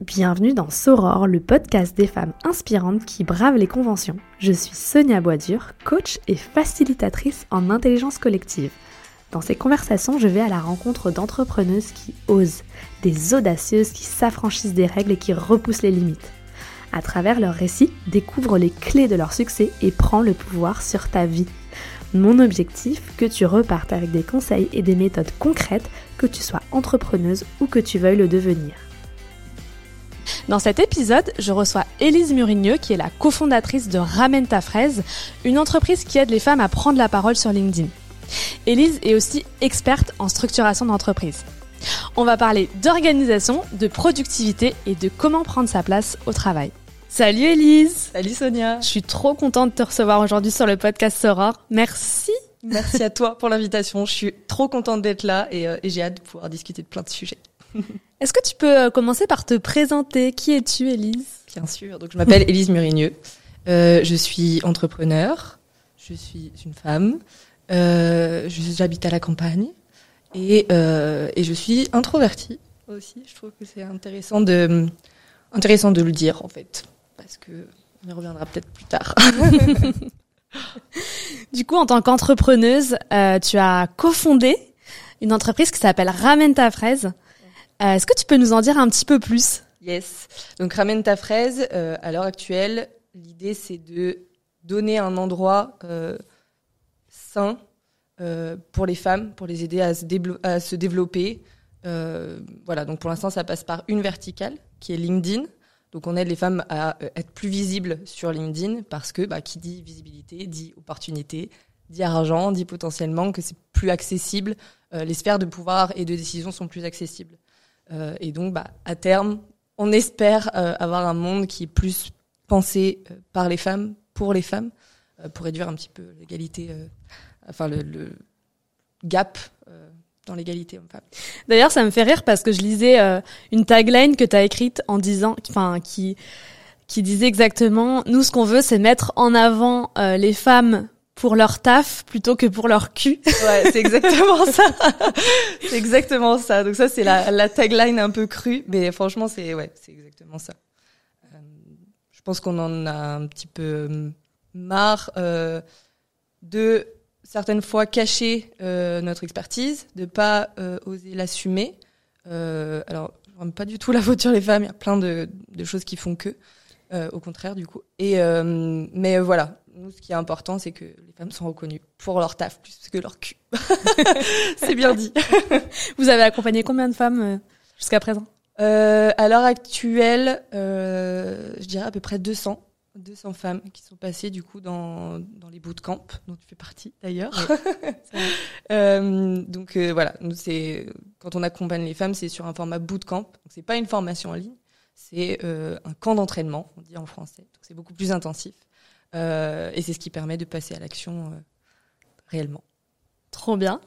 Bienvenue dans Soror, le podcast des femmes inspirantes qui bravent les conventions. Je suis Sonia Boisdur, coach et facilitatrice en intelligence collective. Dans ces conversations, je vais à la rencontre d'entrepreneuses qui osent, des audacieuses qui s'affranchissent des règles et qui repoussent les limites. À travers leurs récits, découvre les clés de leur succès et prends le pouvoir sur ta vie. Mon objectif, que tu repartes avec des conseils et des méthodes concrètes, que tu sois entrepreneuse ou que tu veuilles le devenir. Dans cet épisode, je reçois Élise Murigneux, qui est la cofondatrice de Ramène ta fraise, une entreprise qui aide les femmes à prendre la parole sur LinkedIn. Élise est aussi experte en structuration d'entreprise. On va parler d'organisation, de productivité et de comment prendre sa place au travail. Salut Élise Salut Sonia Je suis trop contente de te recevoir aujourd'hui sur le podcast Soror. Merci Merci à toi pour l'invitation. Je suis trop contente d'être là et, euh, et j'ai hâte de pouvoir discuter de plein de sujets. Est-ce que tu peux euh, commencer par te présenter? Qui es-tu, Élise? Bien sûr. Donc, je m'appelle Élise Murigneux. Euh, je suis entrepreneur. Je suis une femme. Euh, J'habite à la campagne. Et, euh, et je suis introvertie aussi. Je trouve que c'est intéressant de, intéressant de le dire, en fait. Parce que on y reviendra peut-être plus tard. du coup, en tant qu'entrepreneuse, tu as cofondé une entreprise qui s'appelle Ramène ta fraise. Euh, Est-ce que tu peux nous en dire un petit peu plus? Yes. Donc ramène ta fraise. Euh, à l'heure actuelle, l'idée c'est de donner un endroit euh, sain pour les femmes, pour les aider à se, à se développer. Voilà. Donc pour l'instant, ça passe par une verticale qui est LinkedIn. Donc on aide les femmes à être plus visibles sur LinkedIn parce que bah, qui dit visibilité dit opportunité, dit argent, dit potentiellement que c'est plus accessible. Les sphères de pouvoir et de décision sont plus accessibles. Euh, et donc, bah, à terme, on espère euh, avoir un monde qui est plus pensé euh, par les femmes, pour les femmes, euh, pour réduire un petit peu l'égalité, euh, enfin le, le gap dans l'égalité homme-femme. D'ailleurs, ça me fait rire parce que je lisais euh, une tagline que tu as écrite en disant, enfin, qui qui disait exactement, nous, ce qu'on veut, c'est mettre en avant euh, les femmes pour leur taf plutôt que pour leur cul. Ouais, c'est exactement ça. c'est exactement ça. Donc ça, c'est la, la tagline un peu crue, mais franchement, c'est ouais, c'est exactement ça. Euh, je pense qu'on en a un petit peu marre euh, de certaines fois cacher euh, notre expertise, de pas euh, oser l'assumer. Euh, alors, je remets pas du tout la faute sur les femmes. Il y a plein de, de choses qui font que, euh, au contraire, du coup. Et euh, mais euh, voilà, nous, ce qui est important, c'est que les femmes sont reconnues pour leur taf plus que leur cul. c'est bien dit. Vous avez accompagné combien de femmes euh, jusqu'à présent? Euh, à l'heure actuelle, euh, je dirais à peu près 200. 200 femmes qui sont passées du coup dans, dans les bootcamps dont tu fais partie d'ailleurs. euh, donc euh, voilà, nous c'est quand on accompagne les femmes, c'est sur un format bootcamp. Donc c'est pas une formation en ligne, c'est euh, un camp d'entraînement, on dit en français. Donc c'est beaucoup plus intensif et c'est ce qui permet de passer à l'action euh, réellement. Trop bien.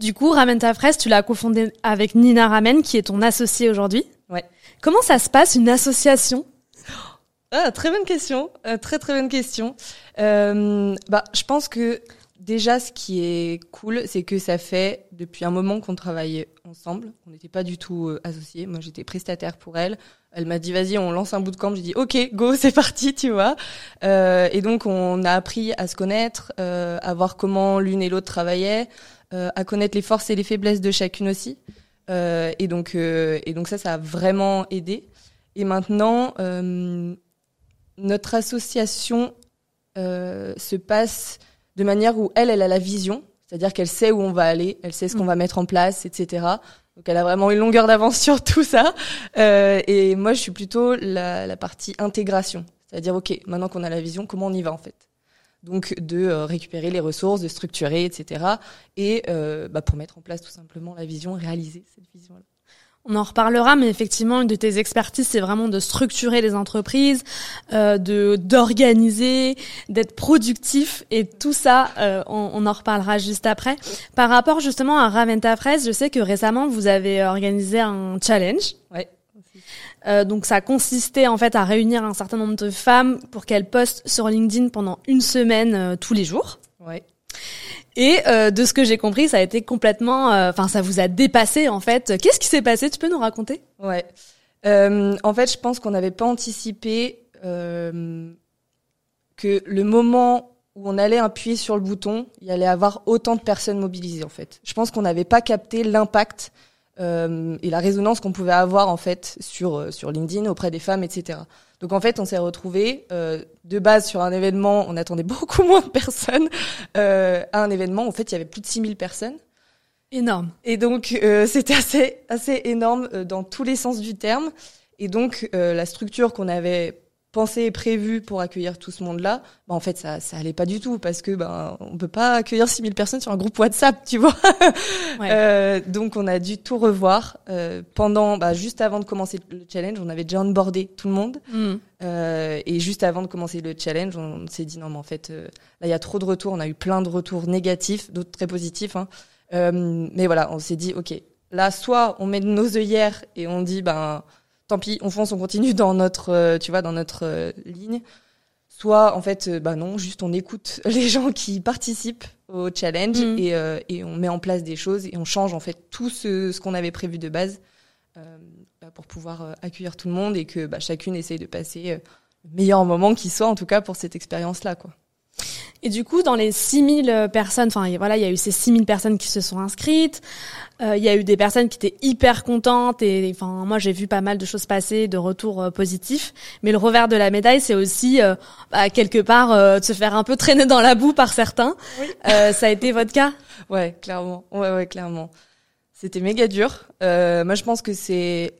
Du coup, Ramène ta fraise, tu l'as cofondé avec Nina Ramen, qui est ton associée aujourd'hui. Ouais. Comment ça se passe une association? Ah, très bonne question. Euh, très très bonne question. Euh, bah, je pense que déjà, ce qui est cool, c'est que ça fait depuis un moment qu'on travaille ensemble. On n'était pas du tout euh, associés. Moi, j'étais prestataire pour elle. Elle m'a dit vas-y, on lance un bootcamp. J'ai dit ok, go, c'est parti, tu vois. Euh, et donc, on a appris à se connaître, euh, à voir comment l'une et l'autre travaillaient, euh, à connaître les forces et les faiblesses de chacune aussi. Euh, et donc, et donc ça, ça a vraiment aidé. Et maintenant, notre association se passe de manière où elle, elle a la vision, c'est-à-dire qu'elle sait où on va aller, elle sait ce qu'on va mettre en place, etc. Donc elle a vraiment une longueur d'avance sur tout ça. Euh, et moi, je suis plutôt la, la partie intégration, c'est-à-dire ok, maintenant qu'on a la vision, comment on y va en fait? Donc de euh, récupérer les ressources, de structurer, etc. Et euh, bah, pour mettre en place tout simplement la vision, réaliser cette vision-là. On en reparlera, mais effectivement, une de tes expertises, c'est vraiment de structurer les entreprises, euh, de d'organiser, d'être productif, et tout ça, euh, on, on en reparlera juste après. Par rapport justement à Raventa Fraise, je sais que récemment vous avez organisé un challenge. Ouais. Euh, donc ça consistait en fait à réunir un certain nombre de femmes pour qu'elles postent sur LinkedIn pendant une semaine euh, tous les jours. Ouais. Et euh, de ce que j'ai compris, ça a été complètement, euh, enfin ça vous a dépassé en fait. Qu'est-ce qui s'est passé? Tu peux nous raconter? Ouais. Euh, en fait, je pense qu'on n'avait pas anticipé euh, que le moment où on allait appuyer sur le bouton, il y allait avoir autant de personnes mobilisées en fait. Je pense qu'on n'avait pas capté l'impact euh, et la résonance qu'on pouvait avoir en fait sur sur LinkedIn auprès des femmes, etc. Donc en fait, on s'est retrouvé euh, de base sur un événement, on attendait beaucoup moins de personnes euh, à un événement. En fait, il y avait plus de 6000 personnes. Énorme. Et donc euh, c'était assez assez énorme euh, dans tous les sens du terme. Et donc euh, la structure qu'on avait pensée et prévue pour accueillir tout ce monde-là, bah, en fait ça ça allait pas du tout parce que ben on peut pas accueillir 6000 personnes sur un groupe WhatsApp, tu vois. Ouais. Euh, donc on a dû tout revoir euh, pendant bah, juste avant de commencer le challenge, on avait déjà onboardé tout le monde. Mm. Euh, et juste avant de commencer le challenge, on s'est dit non mais en fait là il y a trop de retours, on a eu plein de retours négatifs, d'autres très positifs. Hein. Euh, mais voilà, on s'est dit ok, là soit on met nos œillères et on dit ben tant pis, on fonce, on continue dans notre euh, tu vois dans notre euh, ligne. Soit en fait euh, bah non, juste on écoute les gens qui participent au challenge Mhm. et, euh, et on met en place des choses et on change en fait tout ce, ce qu'on avait prévu de base euh, bah, pour pouvoir accueillir tout le monde et que bah, chacune essaye de passer le meilleur moment qui soit en tout cas pour cette expérience là quoi. Et du coup, dans les 6000 personnes, enfin voilà, il y a eu ces 6000 personnes qui se sont inscrites. Euh, Il y a eu des personnes qui étaient hyper contentes et enfin moi j'ai vu pas mal de choses passer, de retours euh, positifs. Mais le revers de la médaille, c'est aussi euh, bah, quelque part euh, de se faire un peu traîner dans la boue par certains. Oui. Euh, ça a été votre cas? Ouais, clairement. Ouais, ouais, clairement. C'était méga dur. Euh, moi, je pense que c'est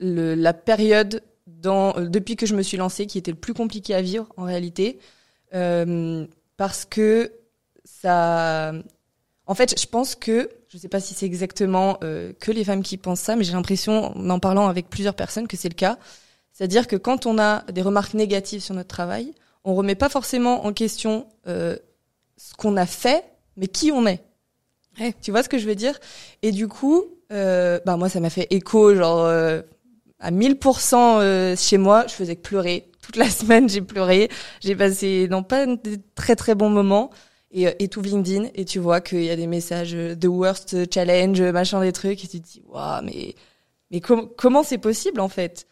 le, la période dans, euh, depuis que je me suis lancée qui était le plus compliqué à vivre en réalité, Euh, parce que ça. En fait, je pense que je sais pas si c'est exactement euh, que les femmes qui pensent ça, mais j'ai l'impression, en en parlant avec plusieurs personnes, que c'est le cas. C'est-à-dire que quand on a des remarques négatives sur notre travail, on remet pas forcément en question euh, ce qu'on a fait, mais qui on est. Ouais. Tu vois ce que je veux dire? Et du coup, euh, bah moi, ça m'a fait écho, genre euh, à 1000% euh, chez moi. Je faisais que pleurer toute la semaine. J'ai pleuré. J'ai passé non pas des très très bons moments. Et, euh, et tout LinkedIn et tu vois qu'il y a des messages euh, the worst challenge machin des trucs et tu te dis waouh mais mais com- comment c'est possible en fait?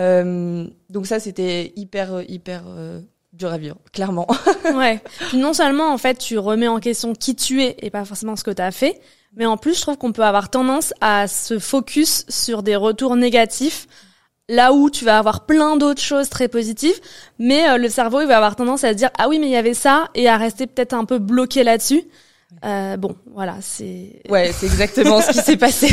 Euh, donc ça c'était hyper hyper euh, dur à vivre clairement Ouais. Non seulement en fait tu remets en question qui tu es et pas forcément ce que tu as fait, mais en plus je trouve qu'on peut avoir tendance à se focus sur des retours négatifs là où tu vas avoir plein d'autres choses très positives, mais euh, le cerveau il va avoir tendance à se dire ah oui mais il y avait ça et à rester peut-être un peu bloqué là-dessus. Euh, bon, voilà, c'est Ouais, c'est exactement ce qui s'est passé.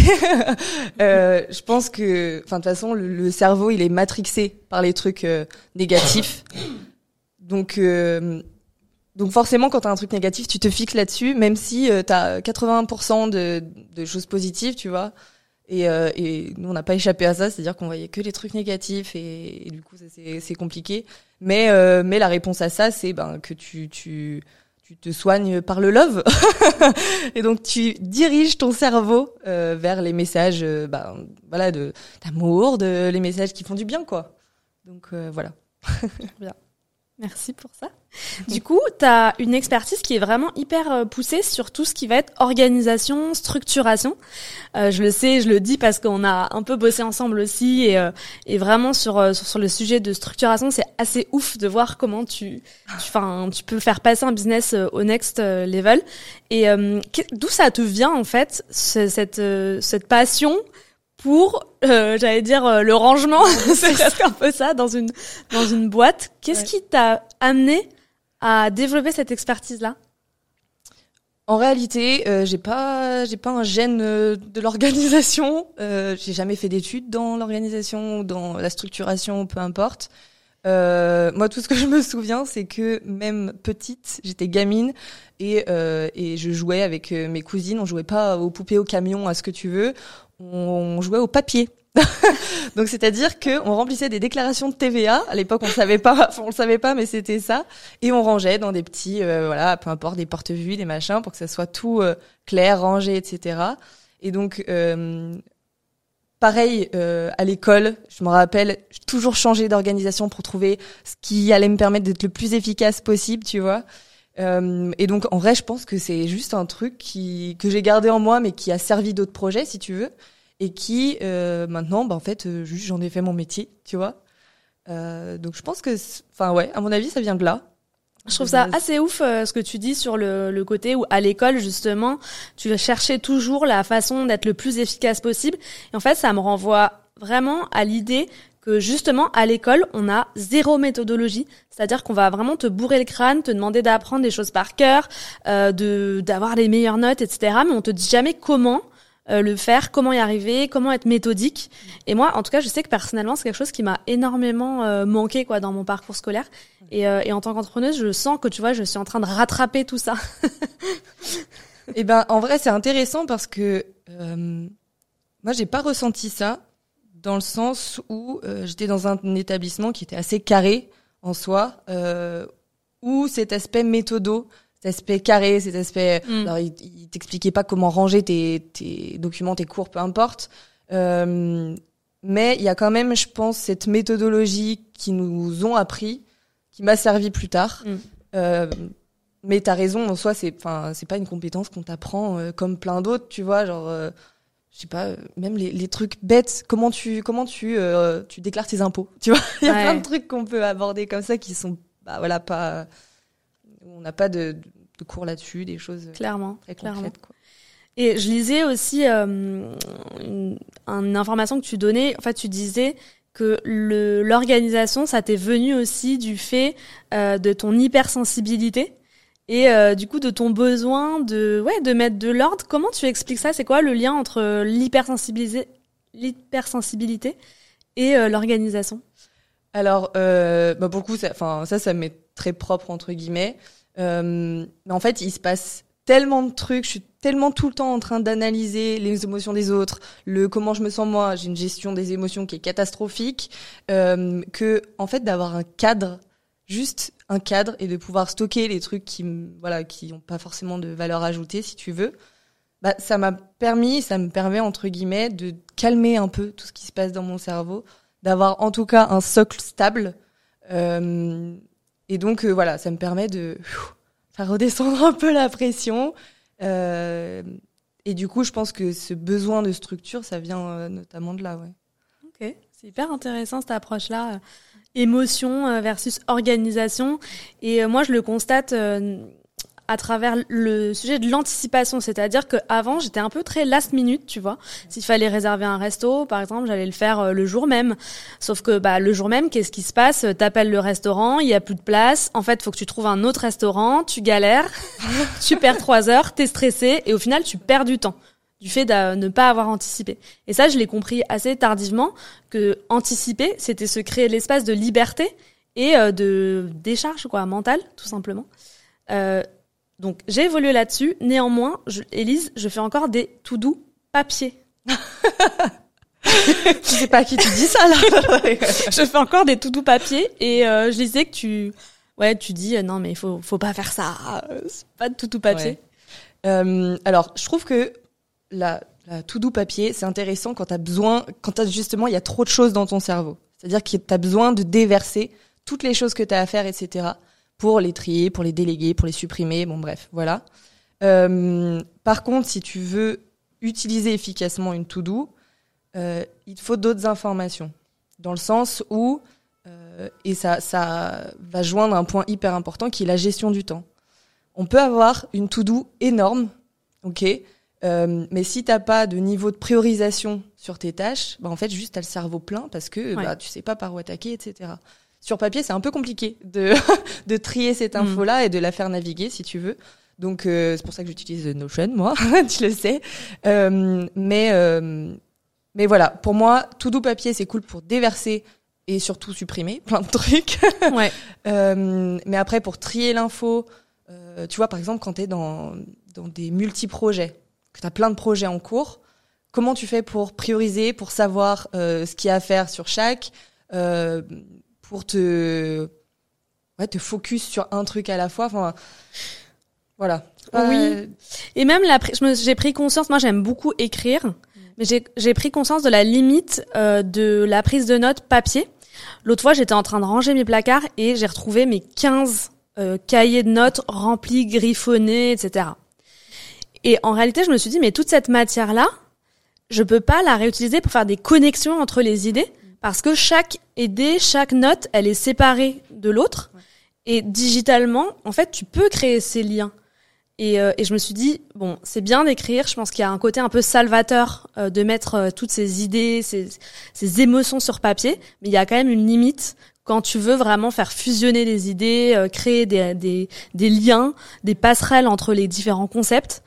euh, je pense que, enfin, de toute façon, le, le cerveau, il est matrixé par les trucs euh, négatifs. Donc, euh, donc forcément, quand t'as un truc négatif, tu te fixes là-dessus, même si euh, t'as 80% de, de choses positives, tu vois. Et, euh, et nous, on n'a pas échappé à ça, c'est-à-dire qu'on voyait que les trucs négatifs et, du coup, c'est compliqué. Mais, euh, mais la réponse à ça, c'est ben que tu, tu, tu te soignes par le love. et donc tu diriges ton cerveau euh, vers les messages euh, bah, voilà d'amour de les messages qui font du bien quoi donc euh, voilà Merci pour ça. Du coup, tu as une expertise qui est vraiment hyper euh, poussée sur tout ce qui va être organisation, structuration. Euh, je le sais, je le dis parce qu'on a un peu bossé ensemble aussi et, euh, et vraiment sur, euh, sur sur le sujet de structuration, c'est assez ouf de voir comment tu tu, 'fin, tu peux faire passer un business euh, au next level. Et d'où ça te vient en fait ce- cette cette passion pour, euh, j'allais dire, euh, le rangement, c'est presque un peu ça, dans une, dans une boîte. Qu'est-ce Ouais. qui t'a amené à développer cette expertise-là? En réalité euh, j'ai pas j'ai pas un gène euh, de l'organisation euh, j'ai jamais fait d'études dans l'organisation ou dans la structuration peu importe Euh, moi, tout ce que je me souviens, c'est que même petite, j'étais gamine et, euh, et je jouais avec euh, mes cousines. On jouait pas aux poupées, au camion, à ce que tu veux. On, jouait au papier. Donc, c'est-à-dire que on remplissait des déclarations de TVA. À l'époque, on le savait pas, on le savait pas, mais c'était ça. Et on rangeait dans des petits, euh, voilà, peu importe, des porte-vues, des machins, pour que ça soit tout euh, clair, rangé, etc. Et donc, euh, pareil euh, à l'école, je me rappelle, toujours changé d'organisation pour trouver ce qui allait me permettre d'être le plus efficace possible, tu vois. Euh, et donc en vrai, je pense que c'est juste un truc qui que j'ai gardé en moi, mais qui a servi d'autres projets, si tu veux. et qui maintenant, bah, en fait, juste j'en ai fait mon métier, tu vois. donc je pense que, enfin ouais, à mon avis, ça vient de là. Je trouve ça assez ouf ce que tu dis sur le, le côté où à l'école justement tu vas chercher toujours la façon d'être le plus efficace possible. Et en fait ça me renvoie vraiment à l'idée que justement à l'école on a zéro méthodologie, c'est-à-dire qu'on va vraiment te bourrer le crâne, te demander d'apprendre des choses par cœur, euh, de d'avoir les meilleures notes, etc. Mais on te dit jamais comment euh, le faire, comment y arriver, comment être méthodique. Et moi, en tout cas, je sais que personnellement, c'est quelque chose qui m'a énormément euh, manqué quoi dans mon parcours scolaire. Et, euh, et en tant qu'entrepreneuse, je sens que tu vois, je suis en train de rattraper tout ça. Eh ben, en vrai, c'est intéressant parce que moi, j'ai pas ressenti ça dans le sens où euh, j'étais dans un établissement qui était assez carré en soi, euh, où cet aspect méthodo, cet aspect carré, cet aspect, mm. alors il, il t'expliquait pas comment ranger tes, tes, documents, tes cours, peu importe, euh, mais il y a quand même, je pense, cette méthodologie qui nous ont appris, qui m'a servi plus tard. Mm. Euh, mais t'as raison, en soi, c'est, enfin, c'est pas une compétence qu'on t'apprend euh, comme plein d'autres, tu vois, genre euh, je sais pas, même les, les, trucs bêtes, comment tu comment tu euh, tu déclares tes impôts, tu vois Il y a plein de trucs qu'on peut aborder comme ça qui sont bah voilà pas on n'a pas de, de cours là-dessus, des choses clairement très clairement. Quoi. Et je lisais aussi euh, une, une, information que tu donnais, en fait tu disais que l'organisation ça t'est venu aussi du fait euh, de ton hypersensibilité et euh, du coup de ton besoin de ouais de mettre de l'ordre. Comment tu expliques ça? C'est quoi le lien entre l'hypersensibilité l'hypersensibilité et euh, l'organisation? Alors euh, bah pour ça, enfin ça ça m'est très propre entre guillemets. Euh, mais en fait il se passe tellement de trucs, je suis tellement tout le temps en train d'analyser les émotions des autres, le comment je me sens moi, j'ai une gestion des émotions qui est catastrophique, euh, que en fait d'avoir un cadre juste un cadre et de pouvoir stocker les trucs qui voilà qui n'ont pas forcément de valeur ajoutée si tu veux bah ça m'a permis ça me permet entre guillemets de calmer un peu tout ce qui se passe dans mon cerveau d'avoir en tout cas un socle stable euh, et donc euh, voilà ça me permet de faire redescendre un peu la pression euh, et du coup je pense que ce besoin de structure ça vient euh, notamment de là ouais ok c'est hyper intéressant cette approche là émotion euh, versus organisation. Et euh, moi, je le constate euh, à travers le sujet de l'anticipation, c'est-à-dire que avant j'étais un peu très last minute, tu vois. S'il fallait réserver un resto, par exemple, j'allais le faire le jour même. Sauf que bah le jour même, qu'est-ce qui se passe? T'appelles le restaurant, il y a plus de place. En fait, faut que tu trouves un autre restaurant, tu galères, tu perds trois heures, t'es stressé et au final tu perds du temps du fait de ne pas avoir anticipé. Et ça, je l'ai compris assez tardivement que anticiper, c'était se créer l'espace de liberté et euh, de décharge quoi, mentale, tout simplement. Euh, donc j'ai évolué là-dessus. Néanmoins, je, Élise, je fais encore des tout doux papier. je sais pas à qui tu dis ça là. je fais encore des tout doux papier et euh, je disais que tu, ouais, tu dis non mais il faut faut pas faire ça. C'est pas de tout doux papier. Ouais. alors je trouve que la, la tout doux papier, c'est intéressant quand tu as besoin, quand as justement, il y a trop de choses dans ton cerveau. C'est-à-dire que tu as besoin de déverser toutes les choses que tu as à faire, etc. pour les trier, pour les déléguer, pour les supprimer, bon bref, voilà. Euh, par contre, si tu veux utiliser efficacement une to-do, euh, il te faut d'autres informations. Dans le sens où, euh, et ça, ça va joindre un point hyper important qui est la gestion du temps. On peut avoir une to-do énorme, ok, euh, mais si t'as pas de niveau de priorisation sur tes tâches, bah en fait juste t'as le cerveau plein parce que ouais. bah, tu sais pas par où attaquer, etc. Sur papier, c'est un peu compliqué de de trier cette mm. info là et de la faire naviguer si tu veux. Donc euh, c'est pour ça que j'utilise Notion, moi, tu le sais. Euh, mais euh, mais voilà, pour moi, tout doux papier c'est cool pour déverser et surtout supprimer plein de trucs. ouais. Euh, mais après pour trier l'info, tu vois par exemple quand t'es dans dans des multi-projets, que tu as plein de projets en cours, comment tu fais pour prioriser, pour savoir euh, ce qu'il y a à faire sur chaque, euh, pour te, ouais, te focus sur un truc à la fois. Enfin, voilà. Oui. Et même la, j'ai pris conscience. Moi, j'aime beaucoup écrire, mais j'ai pris conscience de la limite euh, de la prise de notes papier. L'autre fois, j'étais en train de ranger mes placards et j'ai retrouvé mes 15 euh, cahiers de notes remplis, griffonnés, etc. Et en réalité, je me suis dit, mais toute cette matière-là, je peux pas la réutiliser pour faire des connexions entre les idées parce que chaque idée, chaque note, elle est séparée de l'autre. Et digitalement, en fait, tu peux créer ces liens. Et, euh, et je me suis dit, bon, c'est bien d'écrire. Je pense qu'il y a un côté un peu salvateur euh, de mettre euh, toutes ces idées, ces, ces émotions sur papier. Mais il y a quand même une limite quand tu veux vraiment faire fusionner des idées, créer des, des, des, liens, des passerelles entre les différents concepts.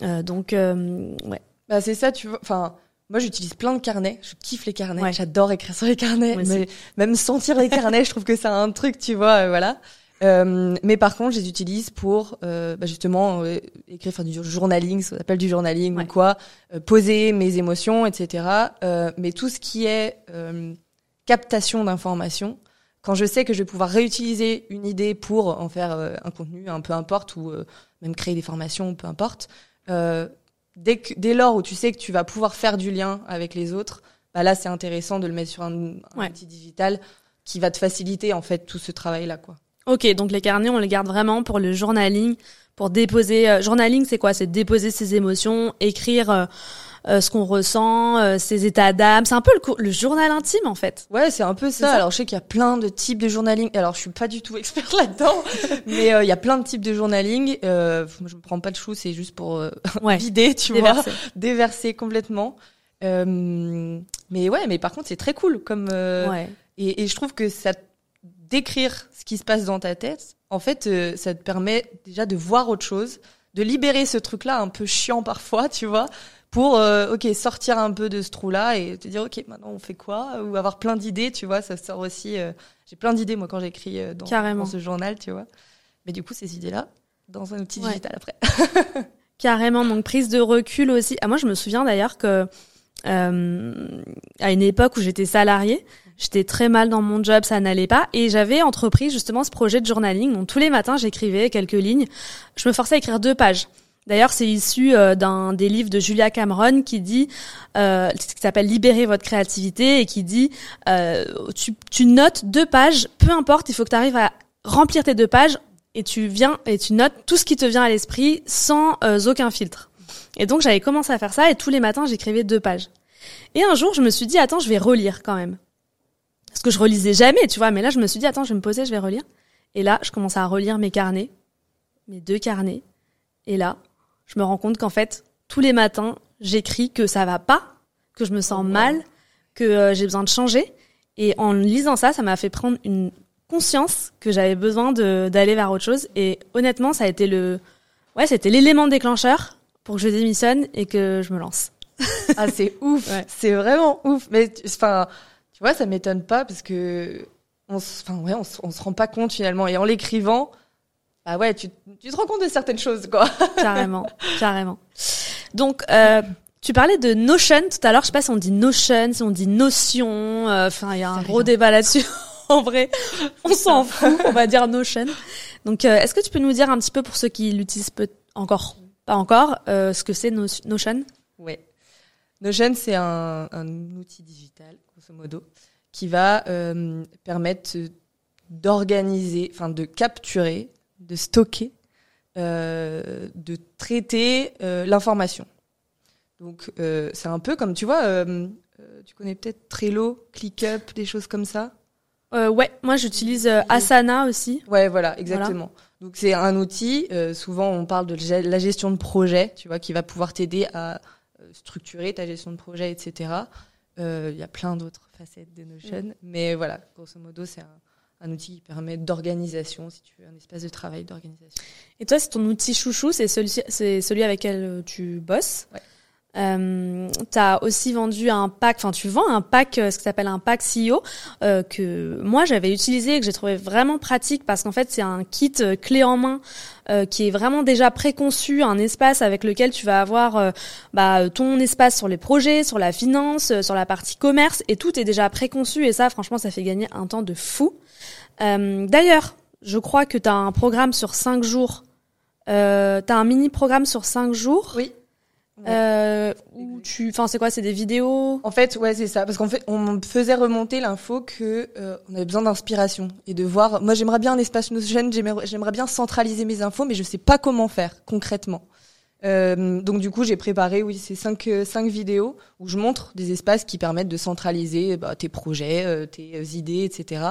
donc, ouais. Bah c'est ça, tu vois. Enfin, moi j'utilise plein de carnets. Je kiffe les carnets. J'adore écrire sur les carnets. mais même sentir les carnets, je trouve que c'est un truc, tu vois. voilà. Euh, mais par contre, je les utilise pour euh, bah justement euh, écrire, faire du journaling, ce qu'on appelle du journaling ou quoi, euh, poser mes émotions, etc. Euh, mais tout ce qui est captation d'informations, quand je sais que je vais pouvoir réutiliser une idée pour en faire un contenu, un peu importe, ou même créer des formations, peu importe, dès, que, dès lors où tu sais que tu vas pouvoir faire du lien avec les autres, bah là c'est intéressant de le mettre sur un, un outil digital qui va te faciliter en fait tout ce travail là quoi. Ok, donc les carnets, on les garde vraiment pour le journaling, pour déposer. Euh, journaling, c'est quoi? C'est déposer ses émotions, écrire euh, euh, ce qu'on ressent, ses états d'âme. C'est un peu le, le, journal intime, en fait. Ouais, c'est un peu ça. Alors, je sais qu'il y a plein de types de journaling. Alors, je suis pas du tout experte là-dedans, mais il y a plein de types de journaling. je me prends pas de chou, c'est juste pour vider, tu vois, déverser complètement. mais ouais, mais par contre, c'est très cool comme. Ouais. Et, et, je trouve que ça d'écrire ce qui se passe dans ta tête, en fait, euh, ça te permet déjà de voir autre chose, de libérer ce truc-là un peu chiant parfois, tu vois, pour euh, ok sortir un peu de ce trou-là et te dire ok maintenant on fait quoi ou avoir plein d'idées, tu vois, ça sort aussi. Euh, j'ai plein d'idées moi quand j'écris dans, dans, ce journal, tu vois. Mais du coup ces idées-là dans un outil digital après. Carrément, donc prise de recul aussi. Ah, moi je me souviens d'ailleurs que euh, à une époque où j'étais salariée, J'étais très mal dans mon job, ça n'allait pas. Et j'avais entrepris justement ce projet de journaling. Donc tous les matins, j'écrivais quelques lignes. Je me forçais à écrire deux pages. D'ailleurs, c'est issu euh, d'un des livres de Julia Cameron qui dit, euh, qui s'appelle Libérer votre créativité et qui dit, euh, tu, tu notes deux pages, peu importe, il faut que tu arrives à remplir tes deux pages et tu viens et tu notes tout ce qui te vient à l'esprit sans euh, aucun filtre. Et donc j'avais commencé à faire ça et tous les matins j'écrivais deux pages. Et un jour je me suis dit attends je vais relire quand même. Parce que je relisais jamais, tu vois. Mais là, je me suis dit, attends, je vais me poser, je vais relire. Et là, je commence à relire mes carnets, mes deux carnets. Et là, je me rends compte qu'en fait, tous les matins, j'écris que ça va pas, que je me sens mal, que euh, j'ai besoin de changer. Et en lisant ça, ça m'a fait prendre une conscience que j'avais besoin d'aller vers autre chose. Et honnêtement, ça a été le, ouais, c'était l'élément déclencheur pour que je démissionne et que je me lance. ah, c'est ouf. C'est vraiment ouf. Mais, enfin, tu vois, ça m'étonne pas parce que on se, enfin ouais, on se, on se rend pas compte finalement. Et en l'écrivant, bah ouais, tu, tu te rends compte de certaines choses, quoi. Carrément, carrément. Donc, euh, tu parlais de Notion tout à l'heure. Je sais pas si on dit Notion, si on dit Notion. Euh, enfin, il y a un gros débat là-dessus. en vrai, on s'en fout. On va dire Notion. Donc, euh, est-ce que tu peux nous dire un petit peu pour ceux qui l'utilisent peut encore, pas encore, euh, ce que c'est Notion? Ouais. Notion, c'est un, un outil digital modo, qui va euh, permettre d'organiser, enfin de capturer, de stocker, euh, de traiter euh, l'information. Donc c'est un peu comme tu vois, tu connais peut-être Trello, ClickUp, des choses comme ça? ouais, moi j'utilise Asana aussi. Ouais, voilà, exactement. Donc c'est un outil. souvent on parle de la gestion de projet, tu vois, qui va pouvoir t'aider à structurer ta gestion de projet, etc. Il y a plein d'autres facettes de Notion. Mm. Mais voilà, grosso modo, c'est un, outil qui permet d'organisation, si tu veux, un espace de travail d'organisation. Et toi, c'est ton outil chouchou, c'est celui, c'est celui avec lequel euh, tu bosses. Ouais. Euh, tu as aussi vendu un pack, enfin tu vends un pack, euh, ce qui s'appelle un pack CEO, euh, que moi j'avais utilisé et que j'ai trouvé vraiment pratique parce qu'en fait c'est un kit euh, clé en main euh, qui est vraiment déjà préconçu, un espace avec lequel tu vas avoir bah, ton espace sur les projets, sur la finance, sur la partie commerce et tout est déjà préconçu et ça franchement ça fait gagner un temps de fou. D'ailleurs, je crois que tu as un programme sur cinq jours. Euh, tu as un mini programme sur cinq jours. Oui. Euh, où tu, enfin c'est quoi, c'est des vidéos? En fait, ouais, c'est ça, parce qu'en fait, on faisait remonter l'info que euh, on avait besoin d'inspiration et de voir. Moi, j'aimerais bien un espace Notion, j'aimerais bien centraliser mes infos, mais je sais pas comment faire concrètement. Euh, donc du coup, j'ai préparé oui ces cinq euh, cinq vidéos où je montre des espaces qui permettent de centraliser bah, tes projets, euh, tes idées, etc.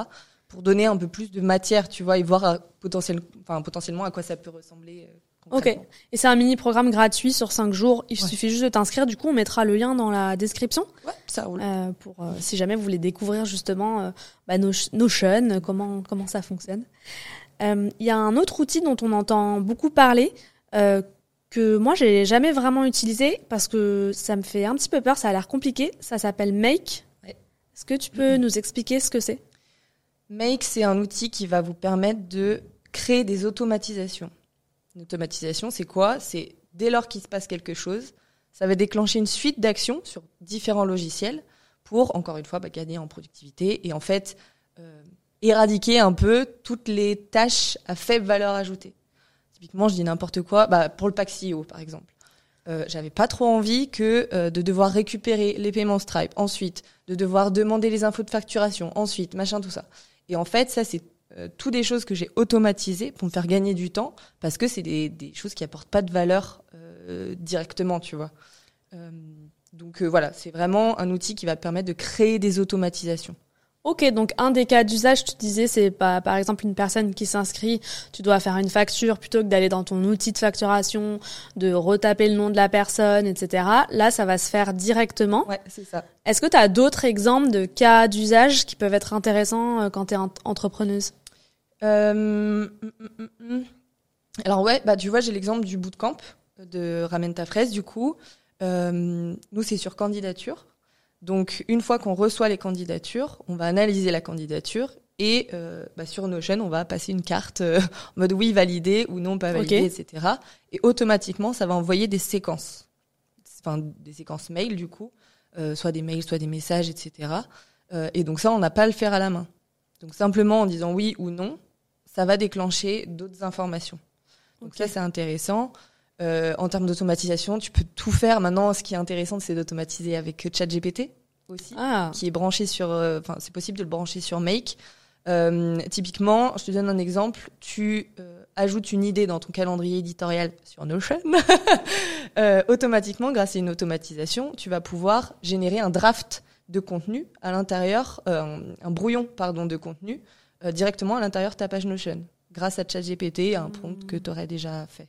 Pour donner un peu plus de matière, tu vois, et voir potentiel, enfin potentiellement à quoi ça peut ressembler. Ok. Et c'est un mini programme gratuit sur cinq jours. Il suffit juste de t'inscrire. Du coup, on mettra le lien dans la description. Ouais, ça roule. pour si jamais vous voulez découvrir justement bah, nos, Notion, comment comment ça fonctionne. Il y a un autre outil dont on entend beaucoup parler que moi j'ai jamais vraiment utilisé parce que ça me fait un petit peu peur, ça a l'air compliqué. Ça s'appelle Make. Est-ce que tu peux nous expliquer ce que c'est? Make, c'est un outil qui va vous permettre de créer des automatisations. Une automatisation, c'est quoi? C'est dès lors qu'il se passe quelque chose, ça va déclencher une suite d'actions sur différents logiciels pour, encore une fois, bah, gagner en productivité et en fait euh, éradiquer un peu toutes les tâches à faible valeur ajoutée. Typiquement, je dis n'importe quoi. Bah, pour le pack CEO, par exemple. Euh, j'avais pas trop envie que euh, de devoir récupérer les paiements Stripe, ensuite de devoir demander les infos de facturation, ensuite machin tout ça. Et en fait, ça c'est euh, tout des choses que j'ai automatisées pour me faire gagner du temps parce que c'est des, choses qui apportent pas de valeur euh, directement, tu vois. donc voilà, c'est vraiment un outil qui va permettre de créer des automatisations. Ok, donc un des cas d'usage, tu disais, c'est pas, par exemple une personne qui s'inscrit, tu dois faire une facture plutôt que d'aller dans ton outil de facturation, de retaper le nom de la personne, etc. Là, ça va se faire directement. Ouais, c'est ça. Est-ce que tu as d'autres exemples de cas d'usage qui peuvent être intéressants euh, quand tu es entrepreneuse? Euh, mm, mm, mm, Alors ouais, bah tu vois, j'ai l'exemple du bootcamp de Ramène ta fraise, du coup. Euh, nous, c'est sur candidature. Donc, une fois qu'on reçoit les candidatures, on va analyser la candidature et euh, bah, sur Notion, on va passer une carte euh, en mode oui validé ou non pas validé, etc. Et automatiquement, ça va envoyer des séquences, enfin des séquences mail du coup, euh, soit des mails, soit des messages, etc. Euh, et donc ça, on n'a pas à le faire à la main. Donc simplement en disant oui ou non, ça va déclencher d'autres informations. Donc ça, c'est intéressant. Euh, en termes d'automatisation, tu peux tout faire. Maintenant, ce qui est intéressant, c'est d'automatiser avec ChatGPT aussi, ah. qui est branché sur. Euh, enfin, c'est possible de le brancher sur Make. Euh, typiquement, je te donne un exemple. Tu euh, ajoutes une idée dans ton calendrier éditorial sur Notion. automatiquement, grâce à une automatisation, tu vas pouvoir générer un draft de contenu à l'intérieur, un brouillon pardon de contenu directement à l'intérieur de ta page Notion, grâce à ChatGPT, un prompt que tu aurais déjà fait.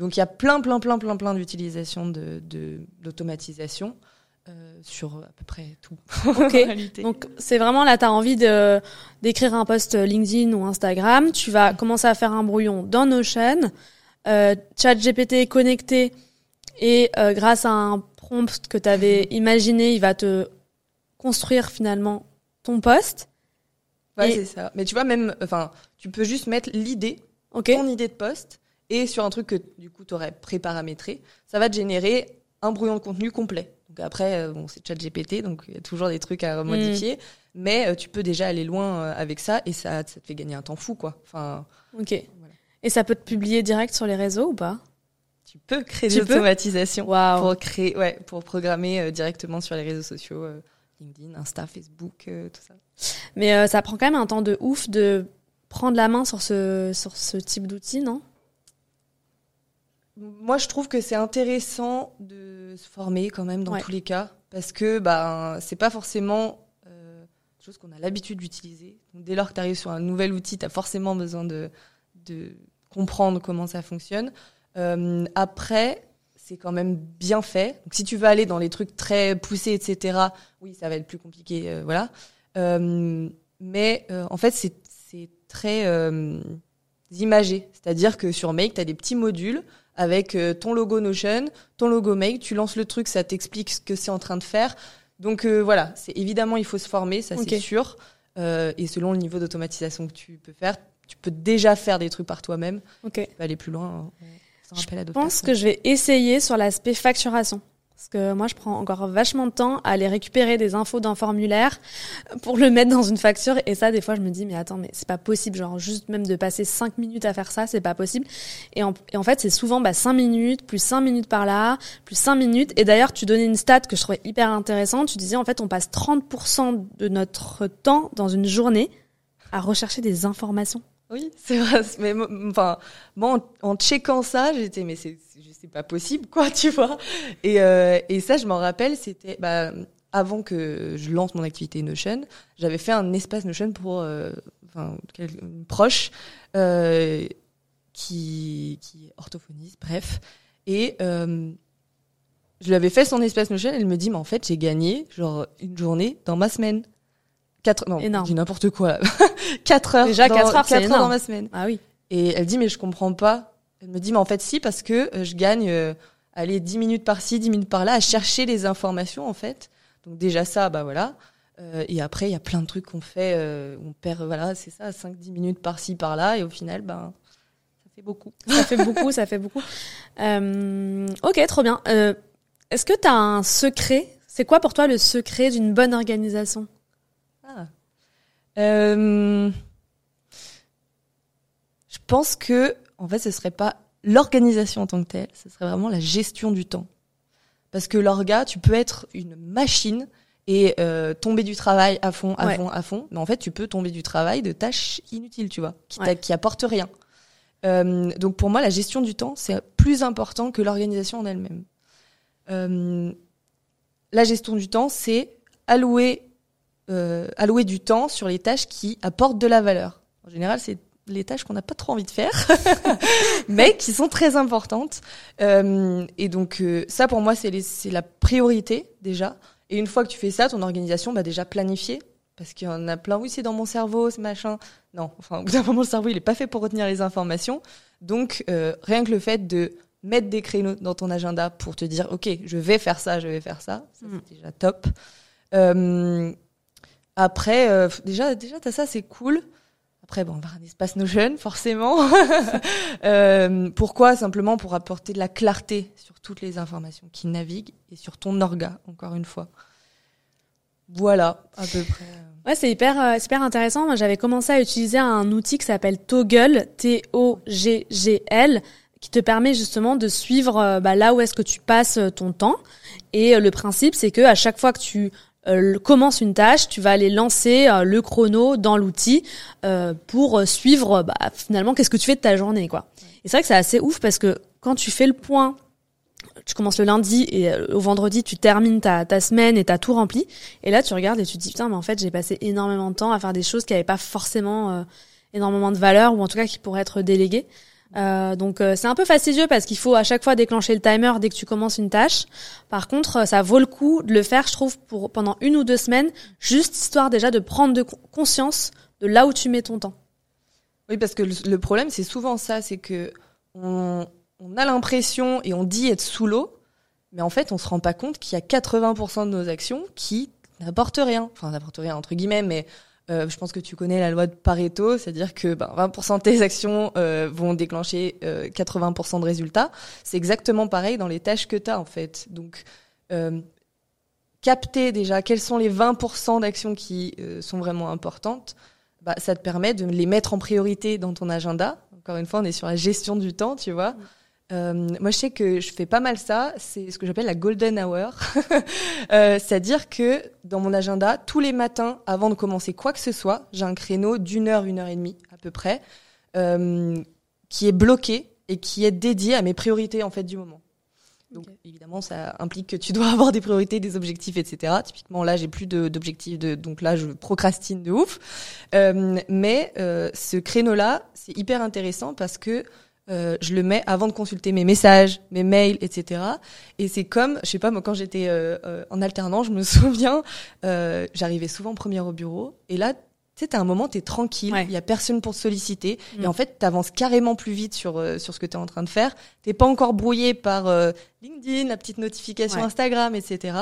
Donc il y a plein, plein, plein, plein, plein d'utilisations de, d'automatisation. Euh, sur à peu près tout. Ok. Donc c'est vraiment là, tu as envie de d'écrire un post LinkedIn ou Instagram, tu vas commencer à faire un brouillon dans Notion, euh, GPT est connecté et euh, grâce à un prompt que tu avais imaginé, il va te construire finalement ton post. Ouais, c'est ça. Mais tu vois même, enfin, tu peux juste mettre l'idée, ton idée de poste, et sur un truc que du coup tu aurais pré-paramétré, ça va te générer un brouillon de contenu complet. Donc après, euh, bon, c'est GPT, donc il y a toujours des trucs à modifier, mm. mais euh, tu peux déjà aller loin euh, avec ça et ça, ça te fait gagner un temps fou, quoi. Enfin. Ok. Et ça peut te publier direct sur les réseaux ou pas? Tu peux créer des automatisations pour créer, ouais, pour programmer directement sur les réseaux sociaux, LinkedIn, Insta, Facebook, tout ça. Mais ça prend quand même un temps de ouf de prendre la main sur ce sur ce type d'outil, non? Moi, je trouve que c'est intéressant de se former quand même dans tous les cas, parce que bah, c'est pas forcément euh, chose qu'on a l'habitude d'utiliser. Dès lors que tu arrives sur un nouvel outil, tu as forcément besoin de, de comprendre comment ça fonctionne. Euh, après, c'est quand même bien fait. Donc, si tu veux aller dans les trucs très poussés, etc., oui, ça va être plus compliqué, euh, voilà. Mais en fait, c'est très imagé. C'est-à-dire que sur Make, tu as des petits modules avec euh, ton logo Notion, ton logo Make, tu lances le truc, ça t'explique ce que c'est en train de faire. Donc euh, voilà, c'est évidemment il faut se former, ça c'est sûr. Euh, et selon le niveau d'automatisation que tu peux faire, tu peux déjà faire des trucs par toi-même. Ok. Tu peux aller plus loin. Je pense que je vais essayer sur l'aspect facturation. Parce que moi, je prends encore vachement de temps à aller récupérer des infos d'un formulaire pour le mettre dans une facture. Et ça, des fois, je me dis, mais attends, mais c'est pas possible. Genre, juste même de passer cinq minutes à faire ça, c'est pas possible. Et en, et en fait, c'est souvent bah, 5 minutes, plus cinq minutes par là, plus cinq minutes. Et d'ailleurs, tu donnais une stat que je trouvais hyper intéressante. Tu disais, en fait, on passe 30% de notre temps dans une journée à rechercher des informations. Oui, c'est vrai. Mais enfin, moi, en, checkant ça, j'étais, mais c'est, c'est pas possible, quoi, tu vois. Et, euh, et ça, je m'en rappelle, c'était, bah, avant que je lance mon activité Notion, j'avais fait un espace Notion pour, euh, enfin, une proche euh, qui, qui est orthophoniste, bref. Et euh, je lui avais fait son espace Notion. Elle me dit, mais en fait, j'ai gagné genre une journée dans ma semaine. Quatre, non, je dis n'importe quoi. quatre heures. Déjà, quatre heures, dans ma semaine. Ah oui. Et elle dit, mais je comprends pas. Elle me dit, mais en fait, si, parce que euh, je gagne, euh, allez, 10 minutes par-ci, 10 minutes par-là, à chercher les informations, en fait. Donc, déjà, ça, bah voilà. Euh, et après, il y a plein de trucs qu'on fait, euh, on perd, voilà, c'est ça, 5-10 minutes par-ci, par-là. Et au final, ben, ça fait beaucoup. Ça fait beaucoup, ça fait beaucoup. Ok, trop bien. Est-ce que tu as un secret? C'est quoi pour toi le secret d'une bonne organisation? Ah. Euh, je pense que, en fait, ce serait pas l'organisation en tant que telle, ce serait vraiment la gestion du temps. Parce que l'orga, tu peux être une machine et euh, tomber du travail à fond, à Ouais. fond, à fond. Mais en fait, tu peux tomber du travail de tâches inutiles, tu vois, qui, Ouais. qui apportent rien. Euh, donc pour moi, la gestion du temps, c'est plus important que l'organisation en elle-même. Euh, la gestion du temps, c'est allouer, euh, allouer du temps sur les tâches qui apportent de la valeur. En général, c'est les tâches qu'on n'a pas trop envie de faire, mais qui sont très importantes. Euh, et donc euh, ça, pour moi, c'est les- c'est la priorité déjà. Et une fois que tu fais ça, ton organisation, bah déjà planifier. Parce qu'il y en a plein, oui, c'est dans mon cerveau, ce machin. Non, enfin, au bout d'un moment, le cerveau, il est pas fait pour retenir les informations. Donc, euh, rien que le fait de mettre des créneaux dans ton agenda pour te dire, OK, je vais faire ça, je vais faire ça, ça Mm. c'est déjà top. Après, euh, déjà, déjà, t'as ça, c'est cool. Après, bon, on va un espace Notion, forcément. Euh, pourquoi? Simplement pour apporter de la clarté sur toutes les informations qui naviguent et sur ton orga, encore une fois. Voilà, à peu près. Ouais, c'est hyper, euh, super intéressant. Moi, j'avais commencé à utiliser un outil qui s'appelle Toggle, T-O-G-G-L, qui te permet justement de suivre euh, bah, là où est-ce que tu passes ton temps. Et euh, le principe, c'est que à chaque fois que tu euh, commences une tâche, tu vas aller lancer euh, le chrono dans l'outil euh, pour euh, suivre bah, finalement qu'est-ce que tu fais de ta journée, quoi. Et c'est vrai que c'est assez ouf parce que quand tu fais le point, tu commences le lundi et au vendredi tu termines ta, ta semaine et t'as tout rempli. Et là tu regardes et tu te dis putain mais en fait j'ai passé énormément de temps à faire des choses qui n'avaient pas forcément énormément de valeur ou en tout cas qui pourraient être déléguées. Euh, donc euh, c'est un peu fastidieux parce qu'il faut à chaque fois déclencher le timer dès que tu commences une tâche. Par contre, euh, ça vaut le coup de le faire, je trouve, pour pendant une ou deux semaines, juste histoire déjà de prendre de con- conscience de là où tu mets ton temps. Oui, parce que le, le problème, c'est souvent ça, c'est que on, on a l'impression et on dit être sous l'eau, mais en fait, on se rend pas compte qu'il y a 80% de nos actions qui n'apportent rien. Enfin, n'apportent rien entre guillemets, mais euh, je pense que tu connais la loi de Pareto, c'est-à-dire que ben, 20% de tes actions euh, vont déclencher euh, 80% de résultats. C'est exactement pareil dans les tâches que tu as en fait. Donc, euh, capter déjà quels sont les 20% d'actions qui euh, sont vraiment importantes, bah, ça te permet de les mettre en priorité dans ton agenda. Encore une fois, on est sur la gestion du temps, tu vois. Euh, moi, je sais que je fais pas mal ça. C'est ce que j'appelle la golden hour. euh, C'est-à-dire que dans mon agenda, tous les matins, avant de commencer quoi que ce soit, j'ai un créneau d'une heure, une heure et demie à peu près, euh, qui est bloqué et qui est dédié à mes priorités en fait du moment. Donc évidemment, ça implique que tu dois avoir des priorités, des objectifs, etc. Typiquement là, j'ai plus d'objectifs, de, donc là, je procrastine de ouf. Mais ce créneau-là, c'est hyper intéressant parce que euh, je le mets avant de consulter mes messages, mes mails, etc. Et c'est comme, je sais pas, moi quand j'étais euh, euh, en alternant, je me souviens, euh, j'arrivais souvent première au bureau, et là, tu sais, t'as un moment, t'es tranquille, il Ouais. y a personne pour te solliciter, Mm. et en fait, t'avances carrément plus vite sur euh, sur ce que t'es en train de faire. T'es pas encore brouillé par euh, LinkedIn, la petite notification Ouais. Instagram, etc.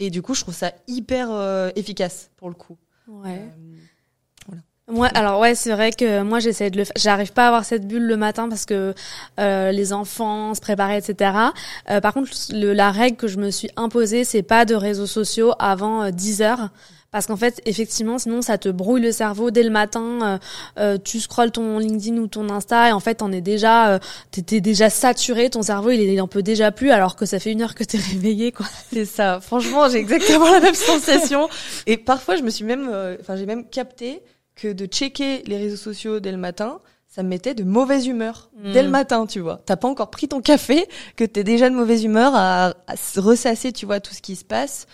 Et du coup, je trouve ça hyper euh, efficace pour le coup. Ouais. Moi, alors ouais, c'est vrai que moi j'essaie de le faire. J'arrive pas à avoir cette bulle le matin parce que euh, les enfants se préparaient, etc. Euh, par contre, le, la règle que je me suis imposée, c'est pas de réseaux sociaux avant euh, 10 heures. Parce qu'en fait, effectivement, sinon ça te brouille le cerveau dès le matin. euh, euh, tu scrolles ton LinkedIn ou ton Insta et en fait, on est déjà, euh, t'es déjà saturé. Ton cerveau, il, il en peut déjà plus alors que ça fait une heure que t'es réveillé, quoi. C'est ça. Franchement, j'ai exactement la même sensation. Et parfois, je me suis même, euh, enfin, j'ai même capté que de checker les réseaux sociaux dès le matin, ça me mettait de mauvaise humeur dès le matin, tu vois. T'as pas encore pris ton café, que t'es déjà de mauvaise humeur à, à se ressasser, tu vois, tout ce qui se passe.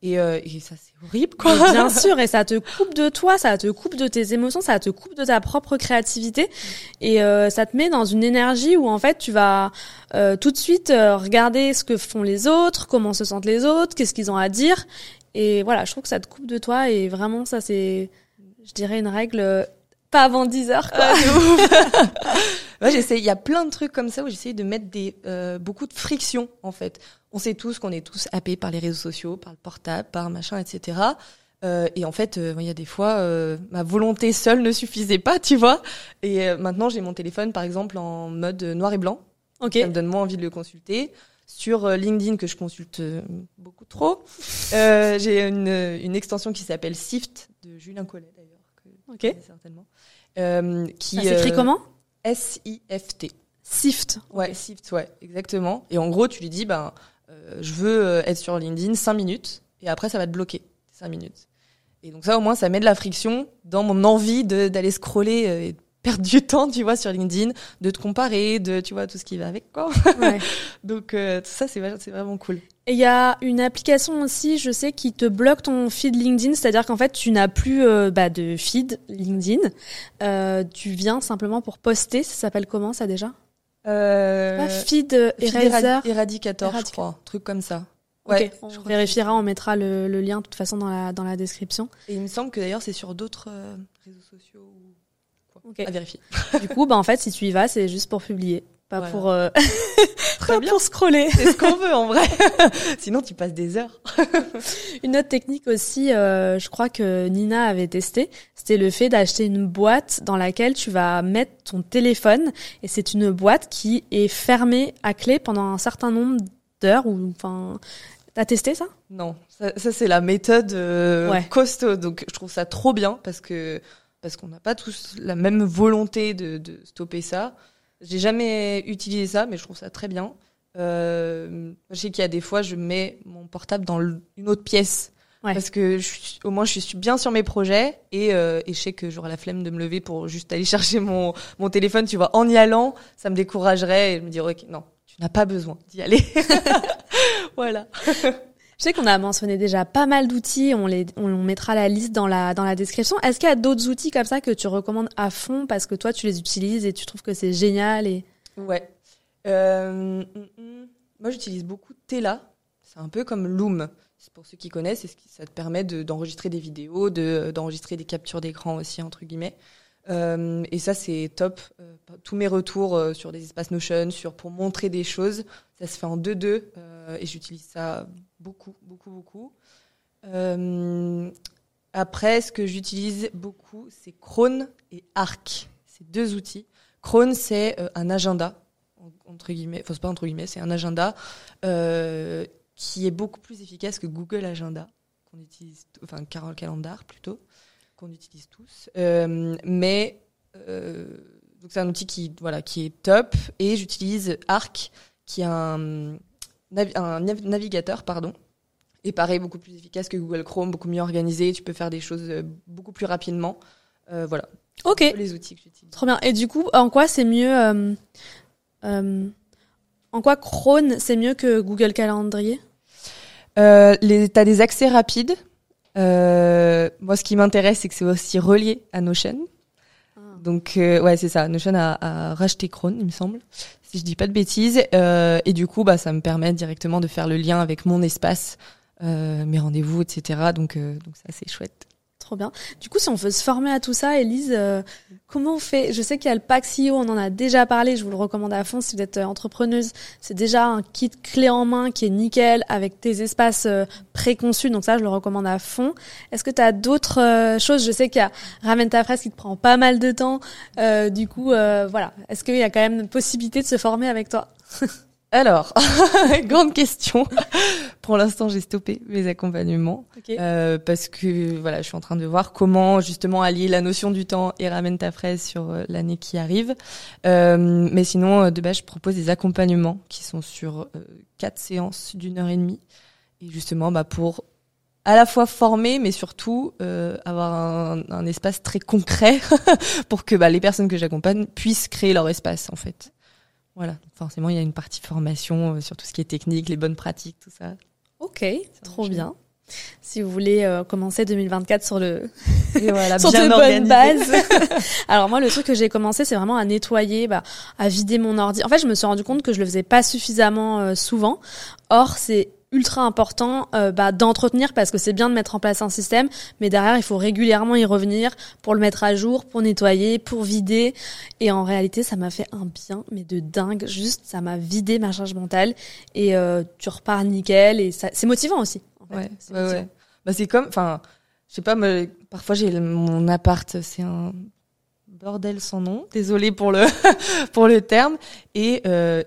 Et, euh, et ça, c'est horrible, quoi. Mais bien sûr, et ça te coupe de toi, ça te coupe de tes émotions, ça te coupe de ta propre créativité, et euh, ça te met dans une énergie où en fait tu vas euh, tout de suite euh, regarder ce que font les autres, comment se sentent les autres, qu'est-ce qu'ils ont à dire, et voilà, je trouve que ça te coupe de toi, et vraiment ça c'est, je dirais une règle euh, pas avant 10 heures. Quoi. Ah, ouais, j'essaie. Il y a plein de trucs comme ça où j'essaie de mettre des euh, beaucoup de friction en fait. On sait tous qu'on est tous happés par les réseaux sociaux, par le portable, par machin, etc. Euh, et en fait, euh, il y a des fois, euh, ma volonté seule ne suffisait pas, tu vois. Et euh, maintenant, j'ai mon téléphone, par exemple, en mode noir et blanc. Ok. Ça me donne moins envie de le consulter. Sur LinkedIn, que je consulte beaucoup trop, euh, j'ai une, une extension qui s'appelle Sift de Julien Collet Ok. certainement. Euh, qui Ça s'écrit euh, comment? S-I-F-T. Sift. Ouais, Sift, ouais, exactement. Et en gros, tu lui dis, ben, euh, je veux euh, être sur LinkedIn 5 minutes, et après, ça va te bloquer 5 minutes. Et donc ça, au moins, ça met de la friction dans mon envie d'aller scroller euh, et de perdre du temps, tu vois, sur LinkedIn, de te comparer, de, tu vois, tout ce qui va avec, quoi. Ouais. Donc euh, ça, c'est vra- c'est vraiment cool. Et il y a une application aussi, je sais, qui te bloque ton feed LinkedIn, c'est-à-dire qu'en fait, tu n'as plus euh, bah, de feed LinkedIn. Euh, tu viens simplement pour poster. Ça s'appelle comment ça déjà? Euh, Pas Feed euh, Feed Eraser. Eradi- Eradicator, je crois, truc comme ça. Ouais, on je crois que vérifiera, on mettra le, le lien de toute façon dans la, dans la description. Et il me semble que d'ailleurs, c'est sur d'autres euh, réseaux sociaux ou quoi. Ok. À vérifier. du coup, bah, en fait, si tu y vas, c'est juste pour publier, pas Voilà. pour, euh, Très pas bien. pour scroller. C'est ce qu'on veut en vrai. Sinon, tu passes des heures. Une autre technique aussi, euh, je crois que Nina avait testé, c'était le fait d'acheter une boîte dans laquelle tu vas mettre ton téléphone et c'est une boîte qui est fermée à clé pendant un certain nombre d'heures ou enfin t'as testé ça? Non, ça, ça, c'est la méthode euh, Ouais. costaud. Donc je trouve ça trop bien parce que parce qu'on n'a pas tous la même volonté de, de stopper ça. J'ai jamais utilisé ça, mais je trouve ça très bien. Euh, je sais qu'il y a des fois, je mets mon portable dans une autre pièce. Ouais. Parce que je suis- au moins je suis bien sur mes projets et, euh, et je sais que j'aurai la flemme de me lever pour juste aller chercher mon, mon téléphone, tu vois, en y allant, ça me découragerait et je me dirais, ok, non, tu n'as pas besoin d'y aller. voilà. Je sais qu'on a mentionné déjà pas mal d'outils, on mettra la liste dans la description. Est-ce qu'il y a d'autres outils comme ça que tu recommandes à fond parce que toi tu les utilises et tu trouves que c'est génial et Ouais. Euh, mm, mm. moi, j'utilise beaucoup Tela. C'est un peu comme Loom. Pour ceux qui connaissent, ça te permet de- d'enregistrer des vidéos, de d'enregistrer des captures d'écran aussi entre guillemets. Euh, et ça, c'est top. Euh, tous mes retours sur des espaces Notion, sur pour montrer des choses, ça se fait en 2-2 euh, et j'utilise ça beaucoup, beaucoup, beaucoup. Euh, après, ce que j'utilise beaucoup, c'est Chrome et Arc. C'est deux outils. Chrome, c'est euh, un agenda, en- entre guillemets, enfin, c'est pas entre guillemets, c'est un agenda euh, qui est beaucoup plus efficace que Google Agenda, qu'on utilise, enfin, Carol Calendar plutôt, qu'on utilise tous. Mais, donc c'est un outil qui, voilà, qui est top, et j'utilise Arc, qui est un, navi- un nav- navigateur, pardon, et pareil, beaucoup plus efficace que Google Chrome, beaucoup mieux organisé, tu peux faire des choses euh, beaucoup plus rapidement. Euh, voilà, Ok, les outils que j'utilise. trop bien. Et du coup, en quoi c'est mieux euh, euh, En quoi Chrome c'est mieux que Google Calendrier? Euh, t'as des accès rapides. Moi, ce qui m'intéresse, c'est que c'est aussi relié à Notion. Donc, euh, ouais, c'est ça. Notion a, a racheté Chrome, il me semble, si je dis pas de bêtises. Euh, et du coup, bah, ça me permet directement de faire le lien avec mon espace, euh, mes rendez-vous, etc. Donc, euh, donc ça, c'est chouette. Trop bien. Du coup, si on veut se former à tout ça, Elise, euh, comment on fait? Je sais qu'il y a le CEO, on en a déjà parlé, je vous le recommande à fond si vous êtes euh, entrepreneuse. C'est déjà un kit clé en main qui est nickel avec tes espaces euh, préconçus, donc ça, je le recommande à fond. Est-ce que tu as d'autres euh, choses? Je sais qu'il y a Ramène ta fraise qui te prend pas mal de temps. Du coup, voilà. Est-ce qu'il y a quand même une possibilité de se former avec toi? Alors, grande question. Pour l'instant, j'ai stoppé mes accompagnements. Euh, parce que voilà, je suis en train de voir comment justement allier la notion du temps et ramène ta fraise sur euh, l'année qui arrive. Euh, mais sinon, euh, de base, je propose des accompagnements qui sont sur euh, quatre séances d'une heure et demie, et justement, bah pour à la fois former, mais surtout euh, avoir un, un, espace très concret pour que bah, les personnes que j'accompagne puissent créer leur espace, en fait. Voilà, forcément, il y a une partie formation euh, sur tout ce qui est technique, les bonnes pratiques, tout ça. Ok, trop bien. Si vous voulez euh, commencer 2024 sur le voilà, sur de bonnes bases. Alors moi, le truc que j'ai commencé, c'est vraiment à nettoyer, bah, à vider mon ordi. En fait, je me suis rendu compte que je le faisais pas suffisamment euh, souvent. Or, c'est ultra important euh, bah, d'entretenir parce que c'est bien de mettre en place un système, mais derrière, il faut régulièrement y revenir pour le mettre à jour, pour nettoyer, pour vider. Et en réalité, ça m'a fait un bien, mais de dingue. Juste, ça m'a vidé ma charge mentale et euh, tu repars nickel et ça, c'est motivant aussi. en fait. Ouais, C'est ouais, ouais. Bah, c'est comme, enfin, je sais pas, parfois j'ai mon appart, c'est un bordel sans nom. Désolée pour le pour le terme. Et euh,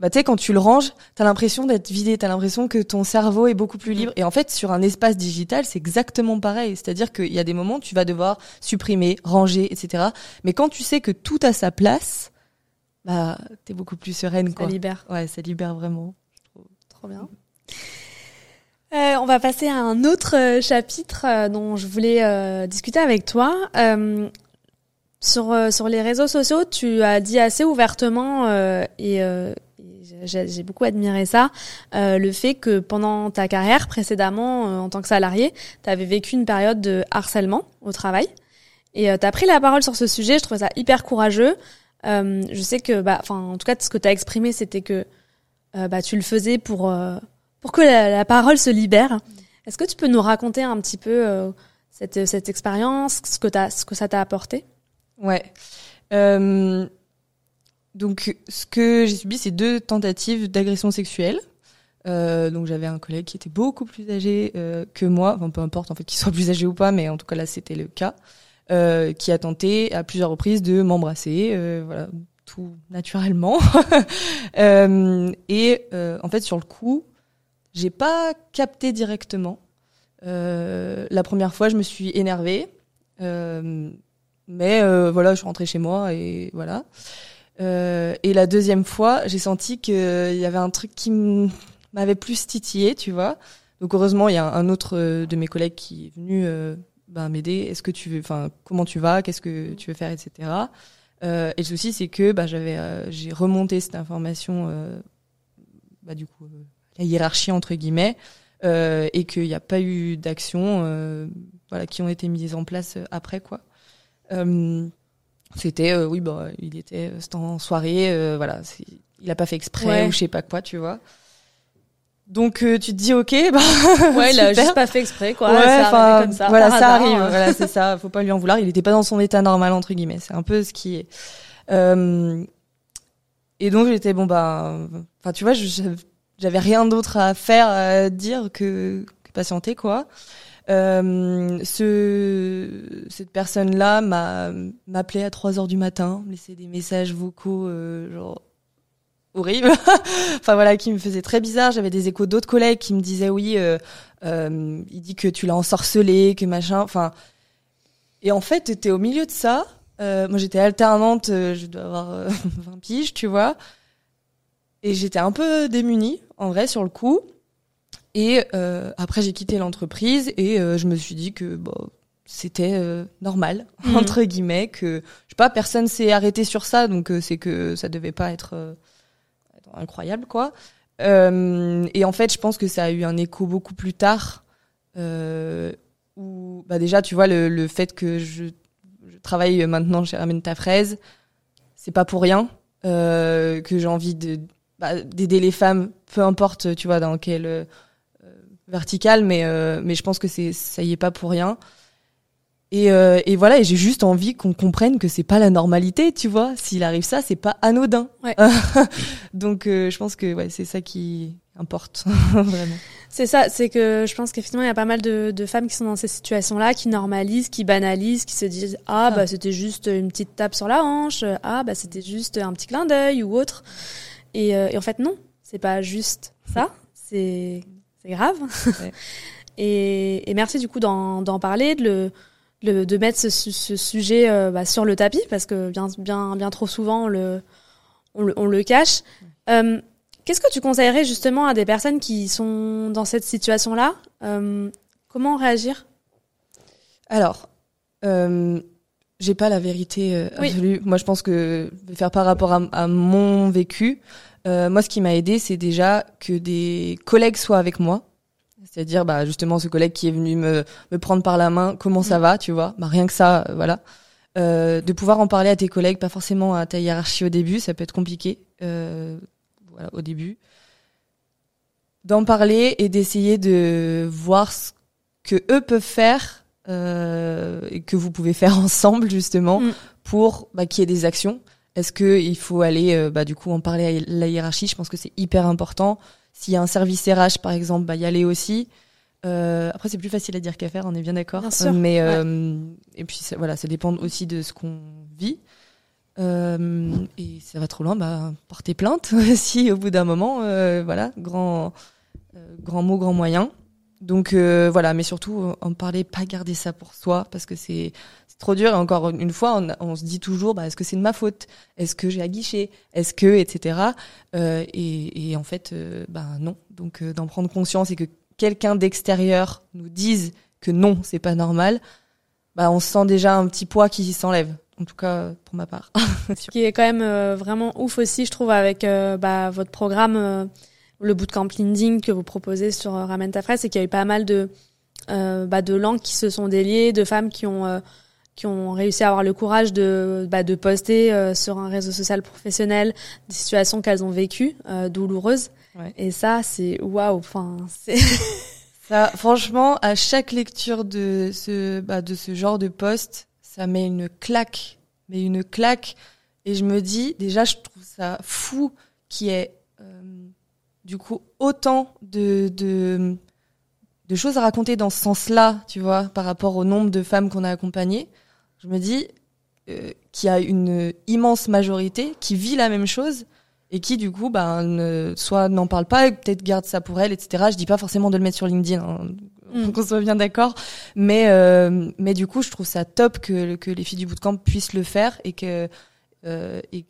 bah, tu sais, quand tu le ranges, t'as l'impression d'être vidé, t'as l'impression que ton cerveau est beaucoup plus libre. Et en fait, sur un espace digital, c'est exactement pareil. C'est-à-dire qu'il y a des moments, où tu vas devoir supprimer, ranger, etc. Mais quand tu sais que tout a sa place, bah, t'es beaucoup plus sereine, Ça quoi. libère. Ouais, ça libère vraiment. Trop bien. Euh, on va passer à un autre euh, chapitre euh, dont je voulais euh, discuter avec toi. Euh, sur, euh, sur les réseaux sociaux, tu as dit assez ouvertement, euh, et, euh, et j'ai beaucoup admiré ça, euh, le fait que pendant ta carrière précédemment, euh, en tant que salarié, tu avais vécu une période de harcèlement au travail. Et tu as pris la parole sur ce sujet, je trouvais ça hyper courageux. Euh, je sais que, bah, en tout cas, ce que tu as exprimé, c'était que euh, bah, tu le faisais pour, euh, pour que la, parole se libère. Est-ce que tu peux nous raconter un petit peu euh, cette, cette expérience, ce que, t'as- ce que ça t'a apporté? Ouais. Euh, donc, ce que j'ai subi, c'est deux tentatives d'agression sexuelle. Euh, donc, j'avais un collègue qui était beaucoup plus âgé euh, que moi, enfin, peu importe en fait qu'il soit plus âgé ou pas, mais en tout cas là, c'était le cas, euh, qui a tenté à plusieurs reprises de m'embrasser, euh, voilà, tout naturellement. Euh, et en fait, sur le coup, j'ai pas capté directement. La première fois, je me suis énervée. Mais voilà, je suis rentrée chez moi et voilà. Euh, et la deuxième fois, j'ai senti qu'il y avait un truc qui m'avait plus titillé, tu vois. Donc heureusement, il y a un autre euh, de mes collègues qui est venu euh, ben, m'aider. Est-ce que tu veux, enfin, comment tu vas, qu'est-ce que tu veux faire, etc. Euh, et le souci, c'est que bah, j'avais, euh, j'ai remonté cette information, euh, bah, du coup, euh, la hiérarchie entre guillemets, euh, et qu'il n'y a pas eu d'action, euh, voilà, qui ont été mises en place euh, après, quoi. Euh, c'était, euh, oui, bah, il était, euh, c'était en soirée, euh, voilà, il a pas fait exprès Ouais. ou je sais pas quoi, tu vois. Donc euh, tu te dis ok, bah Ouais, il a juste pas fait exprêt, quoi. ouais, ça comme voilà, ça hasard. arrive, voilà, c'est ça, faut pas lui en vouloir. Il était pas dans son état normal entre guillemets, c'est un peu ce qui est. Euh, et donc j'étais bon bah, enfin tu vois, j'avais rien d'autre à faire, à dire que, que patienter quoi. Euh, ce, cette personne-là m'a m'appelé à 3 heures du matin, me laissait des messages vocaux euh, genre horribles. enfin voilà, qui me faisait très bizarre. J'avais des échos d'autres collègues qui me disaient oui, euh, euh, il dit que tu l'as ensorcelé, que machin. Enfin, et en fait, t'étais au milieu de ça. Euh, moi, j'étais alternante, euh, je dois avoir euh, 20 piges, tu vois. Et j'étais un peu démunie, en vrai, sur le coup. Et euh, après, j'ai quitté l'entreprise et euh, je me suis dit que bon, c'était euh, normal, Mhm. entre guillemets, que je sais pas, personne s'est arrêté sur ça, donc c'est que ça devait pas être, incroyable, quoi. Et en fait, je pense que ça a eu un écho beaucoup plus tard, où bah déjà, tu vois, le, le fait que je, je travaille maintenant chez Ramène ta fraise, c'est pas pour rien que j'ai envie de bah, d'aider les femmes, peu importe, tu vois, dans quelle euh, verticale, mais euh, mais je pense que c'est ça y est pas pour rien. Et, euh, et voilà, et j'ai juste envie qu'on comprenne que c'est pas la normalité, tu vois. S'il arrive ça, c'est pas anodin. Ouais. Donc euh, je pense que ouais, c'est ça qui importe vraiment. C'est ça, c'est que je pense qu'effectivement, il y a pas mal de, de femmes qui sont dans ces situations-là, qui normalisent, qui banalisent, qui se disent Ah, Ah. bah c'était juste une petite tape sur la hanche, ah, bah c'était juste un petit clin d'œil ou autre. Et, euh, et en fait, non, c'est pas juste ça, c'est c'est grave. Ouais. et, et merci du coup d'en parler, de le. le- de mettre ce, su- ce sujet euh, bah, sur le tapis parce que bien bien bien trop souvent on le on le, on le cache. Euh, Qu'est-ce que tu conseillerais justement à des personnes qui sont dans cette situation-là Euh, Comment réagir? Alors, j'ai pas la vérité Oui. absolue. Moi, je pense que je vais faire par rapport à, à mon vécu. Euh, moi, ce qui m'a aidé, c'est déjà que des collègues soient avec moi. C'est-à-dire, bah, justement, ce collègue qui est venu me, me prendre par la main, comment ça Mm. va, tu vois? Bah, rien que ça, euh, voilà. Euh, de pouvoir en parler à tes collègues, pas forcément à ta hiérarchie au début, ça peut être compliqué. Euh, voilà, au début. D'en parler et d'essayer de voir ce que eux peuvent faire euh, et que vous pouvez faire ensemble justement Mm. pour bah, qu'il y ait des actions. Est-ce que il faut aller euh, bah, du coup en parler à la hiérarchie? Je pense que c'est hyper important. S'il y a un service RH par exemple, bah, y aller aussi. Euh, après c'est plus facile à dire qu'à faire, on est bien d'accord. Bien sûr, Euh, Mais euh, et puis ça, voilà, ça dépend aussi de ce qu'on vit. Euh, et ça va trop loin, bah portez plainte si au bout d'un moment, euh, voilà, grand grand mot, grand moyen. Donc euh, voilà, mais surtout en parler, pas garder ça pour soi parce que c'est trop dur. Et encore une fois, on, on se dit toujours, bah, est-ce que c'est de ma faute? Est-ce que j'ai aguiché? Est-ce que, etc. Euh, et, et en fait, euh, bah non. Donc euh, d'en prendre conscience et que quelqu'un d'extérieur nous dise que non, c'est pas normal, bah on se sent déjà un petit poids qui s'enlève. En tout cas, pour ma part. Ce qui est quand même euh, vraiment ouf aussi, je trouve, avec euh, bah, votre programme, euh, le bootcamp LinkedIn que vous proposez sur Ramène ta fraise, c'est qu'il y a eu pas mal de, bah, de langues qui se sont déliées, de femmes qui ont, qui ont réussi à avoir le courage de, bah, de poster euh, sur un réseau social professionnel des situations qu'elles ont vécues, euh, douloureuses. Ouais. Et ça, c'est waouh. Enfin, c'est Ça, franchement, à chaque lecture de ce, bah, de ce genre de poste, ça met une claque, mais une claque. Et je me dis, déjà, je trouve ça fou qu'il y ait, euh, du coup, autant de, de, de choses à raconter dans ce sens-là, tu vois, par rapport au nombre de femmes qu'on a accompagnées. Je me dis euh, qu'il y a une immense majorité qui vit la même chose et qui du coup bah ne, soit n'en parle pas peut-être garde ça pour elle etc je dis pas forcément de le mettre sur LinkedIn hein, Mm. qu'on soit bien d'accord. Mais euh, mais du coup je trouve ça top que que les filles du bootcamp puissent le faire et que euh, et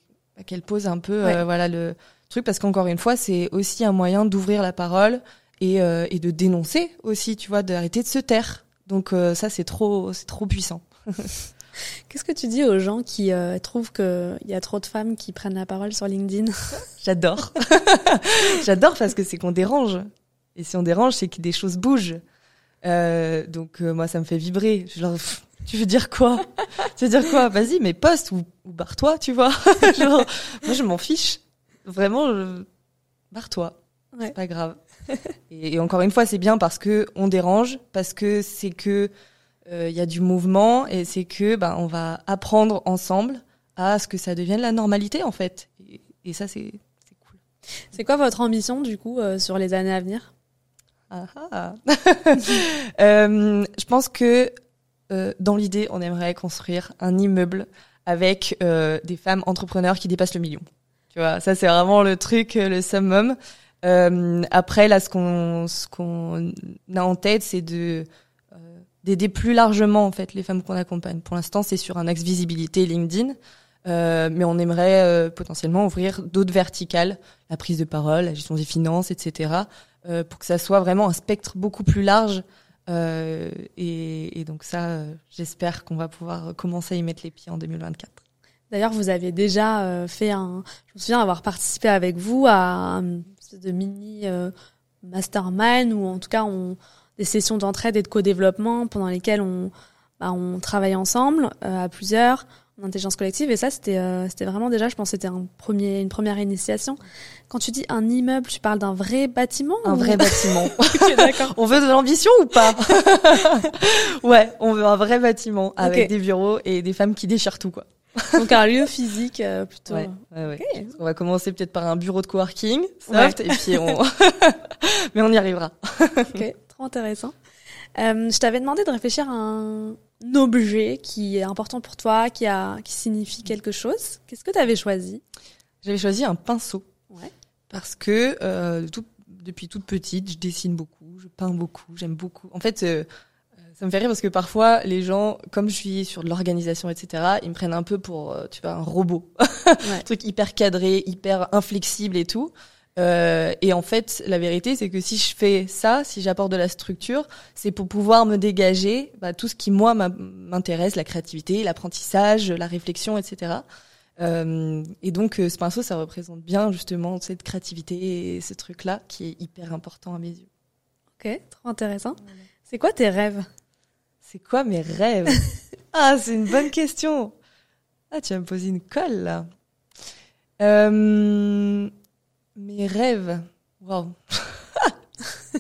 qu'elles posent un peu Ouais. euh, voilà le truc. Parce qu'encore une fois c'est aussi un moyen d'ouvrir la parole et euh, et de dénoncer aussi tu vois d'arrêter de se taire. Donc euh, ça c'est trop c'est trop puissant Qu'est-ce que tu dis aux gens qui euh, trouvent qu'il y a trop de femmes qui prennent la parole sur LinkedIn? J'adore. J'adore parce que c'est qu'on dérange. Et si on dérange, c'est que des choses bougent. Euh, donc euh, moi, ça me fait vibrer. Je leur, pff, tu veux dire quoi? Tu veux dire quoi? Vas-y, mais poste ou, ou barre-toi, tu vois. Genre, moi, je m'en fiche. Vraiment, je... barre-toi. Ouais. C'est pas grave. Et, et encore une fois, c'est bien parce que on dérange, parce que c'est que il y a du mouvement et c'est que bah, on va apprendre ensemble à ce que ça devienne la normalité en fait. Et, et ça, c'est c'est cool. C'est quoi votre ambition du coup euh, sur les années à venir? Ah ah. Euh, je pense que euh, dans l'idée, on aimerait construire un immeuble avec euh, des femmes entrepreneurs qui dépassent le million. Tu vois, ça c'est vraiment le truc, euh, le summum. Euh, après, là, ce qu'on ce qu'on a en tête, c'est de euh, d'aider plus largement en fait les femmes qu'on accompagne. Pour l'instant, c'est sur un axe visibilité LinkedIn, euh, mais on aimerait euh, potentiellement ouvrir d'autres verticales, la prise de parole, la gestion des finances, etc euh, pour que ça soit vraiment un spectre beaucoup plus large. Euh, et, et donc ça, euh, j'espère qu'on va pouvoir commencer à y mettre les pieds en 2024. D'ailleurs, vous aviez déjà euh, fait un. Je me souviens avoir participé avec vous à un espèce de mini mastermind ou en tout cas on, des sessions d'entraide et de co-développement pendant lesquelles on bah, on travaille ensemble euh, à plusieurs en intelligence collective et ça c'était euh, c'était vraiment déjà je pense c'était un premier une première initiation. Quand tu dis un immeuble, tu parles d'un vrai bâtiment Un ou- vrai bâtiment. Ok, d'accord. on veut de l'ambition ou pas Ouais, on veut un vrai bâtiment avec des bureaux et des femmes qui déchirent tout quoi. Donc un lieu physique euh, plutôt. Ouais, ouais. On va commencer peut-être par un bureau de coworking, soft, et puis on. Mais on y arrivera. Ok, trop intéressant. Euh, je t'avais demandé de réfléchir à un objet qui est important pour toi, qui a, qui signifie quelque chose. Qu'est-ce que tu avais choisi? J'avais choisi un pinceau. Ouais. Parce que euh, tout- depuis toute petite, je dessine beaucoup, je peins beaucoup, j'aime beaucoup. En fait, euh, ça me fait rire parce que parfois, les gens, comme je suis sur de l'organisation, etc., ils me prennent un peu pour, tu vois, un robot. un truc hyper cadré, hyper inflexible et tout. Euh, et en fait, la vérité, c'est que si je fais ça, si j'apporte de la structure, c'est pour pouvoir me dégager bah, tout ce qui, moi, m'intéresse, la créativité, l'apprentissage, la réflexion, etc. Euh, et donc, euh, ce pinceau, ça représente bien justement cette créativité et ce truc-là qui est hyper important à mes yeux. Ok, trop intéressant. C'est quoi tes rêves? C'est quoi mes rêves? Ah, c'est une bonne question. Ah, tu vas me poser une colle là. Euh, mes rêves. Waouh.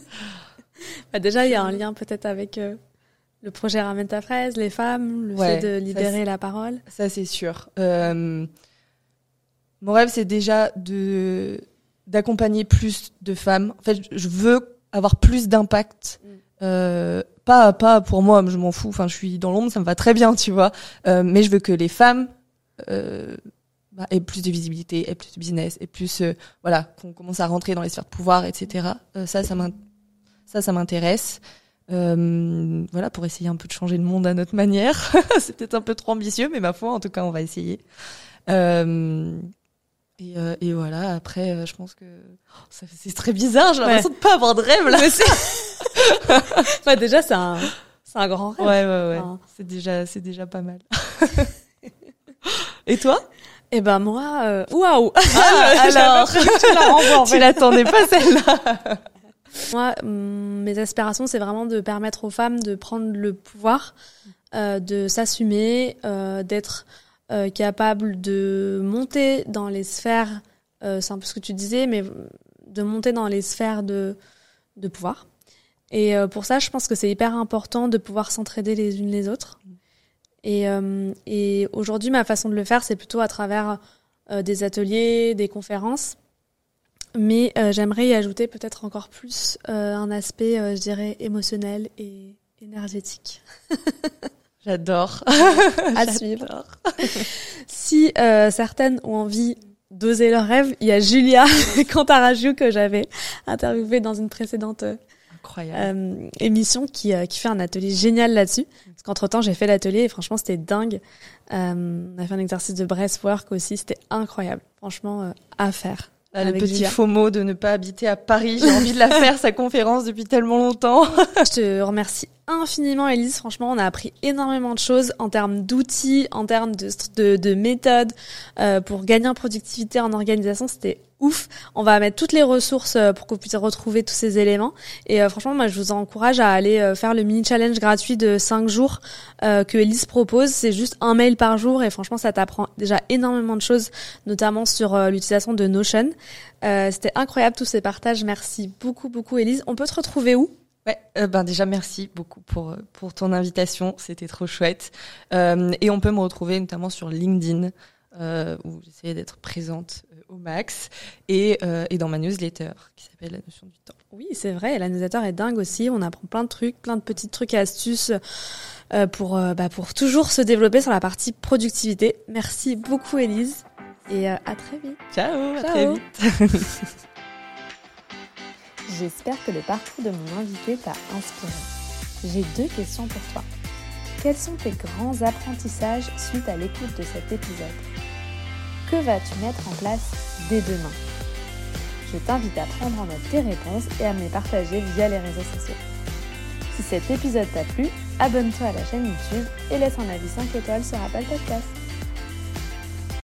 bah déjà, il y a un lien peut-être avec euh, le projet Ramène ta fraise, les femmes, le fait de libérer la parole. Ça, c'est sûr. Euh, mon rêve, c'est déjà de d'accompagner plus de femmes. En fait, je veux avoir plus d'impact. Mm. Euh, pas pas pour moi, je m'en fous. Enfin, je suis dans l'ombre, ça me va très bien, tu vois. Euh, mais je veux que les femmes bah, aient plus de visibilité, aient plus de business, et plus euh, voilà, qu'on commence à rentrer dans les sphères de pouvoir, etc. Euh, ça, ça ça, ça m'intéresse. Euh, voilà, pour essayer un peu de changer le monde à notre manière. c'est peut-être un peu trop ambitieux, mais ma foi, en tout cas, on va essayer. Euh, et, euh, et, voilà, après, euh, je pense que oh, c'est très bizarre. J'ai l'impression de pas avoir de rêve là. bah, déjà, c'est un, c'est un grand rêve. Ouais, ouais, ouais. C'est déjà, c'est déjà pas mal. et toi? Eh ben moi, euh... waouh. Ah, alors, tu l'attendais pas celle-là. Moi, mes aspirations, c'est vraiment de permettre aux femmes de prendre le pouvoir, euh, de s'assumer, euh, d'être euh, capable de monter dans les sphères, euh, c'est un peu ce que tu disais, mais de monter dans les sphères de, de pouvoir. Et euh, pour ça, je pense que c'est hyper important de pouvoir s'entraider les unes les autres. Et, et aujourd'hui, ma façon de le faire, c'est plutôt à travers des ateliers, des conférences mais euh, j'aimerais y ajouter peut-être encore plus euh, un aspect, euh, je dirais, émotionnel et énergétique. J'adore. à suivre. si certaines ont envie d'oser leurs rêves, il y a Julia Cantarajou que j'avais interviewée dans une précédente émission qui, qui fait un atelier génial là-dessus. Parce qu'entre-temps, j'ai fait l'atelier et franchement, c'était dingue. on a fait un exercice de breathwork aussi, c'était incroyable. Franchement, à faire. Ah, le petit faux mot de ne pas habiter à Paris. J'ai envie de la faire, sa conférence, depuis tellement longtemps. Je te remercie infiniment, Elise. Franchement, on a appris énormément de choses en termes d'outils, en termes de, de, de méthodes euh, pour gagner en productivité, en organisation. C'était ouf. On va mettre toutes les ressources euh, pour que vous puissiez retrouver tous ces éléments. Et euh, franchement, moi, je vous encourage à aller euh, faire le mini challenge gratuit de 5 jours que Elise propose. C'est juste un mail par jour et franchement, ça t'apprend déjà énormément de choses, notamment sur l'utilisation de Notion. C'était incroyable tous ces partages. Merci beaucoup, beaucoup, Elise. On peut te retrouver où? Ouais, ben déjà merci beaucoup pour pour ton invitation, c'était trop chouette. et on peut me retrouver notamment sur LinkedIn où j'essayais d'être présente au max et, euh, et dans ma newsletter qui s'appelle La notion du temps. Oui, c'est vrai, la newsletter est dingue aussi. On apprend plein de trucs, plein de petits trucs et astuces euh, pour, euh, bah, pour toujours se développer sur la partie productivité. Merci beaucoup, Elise, et euh, à très vite. Ciao, à très vite. J'espère que le parcours de mon invité t'a inspiré. J'ai deux questions pour toi. Quels sont tes grands apprentissages suite à l'écoute de cet épisode? Que vas-tu mettre en place dès demain? Je t'invite à prendre en note tes réponses et à me les partager via les réseaux sociaux. Si cet épisode t'a plu, abonne-toi à la chaîne YouTube et laisse un avis 5 étoiles sur Apple Podcast.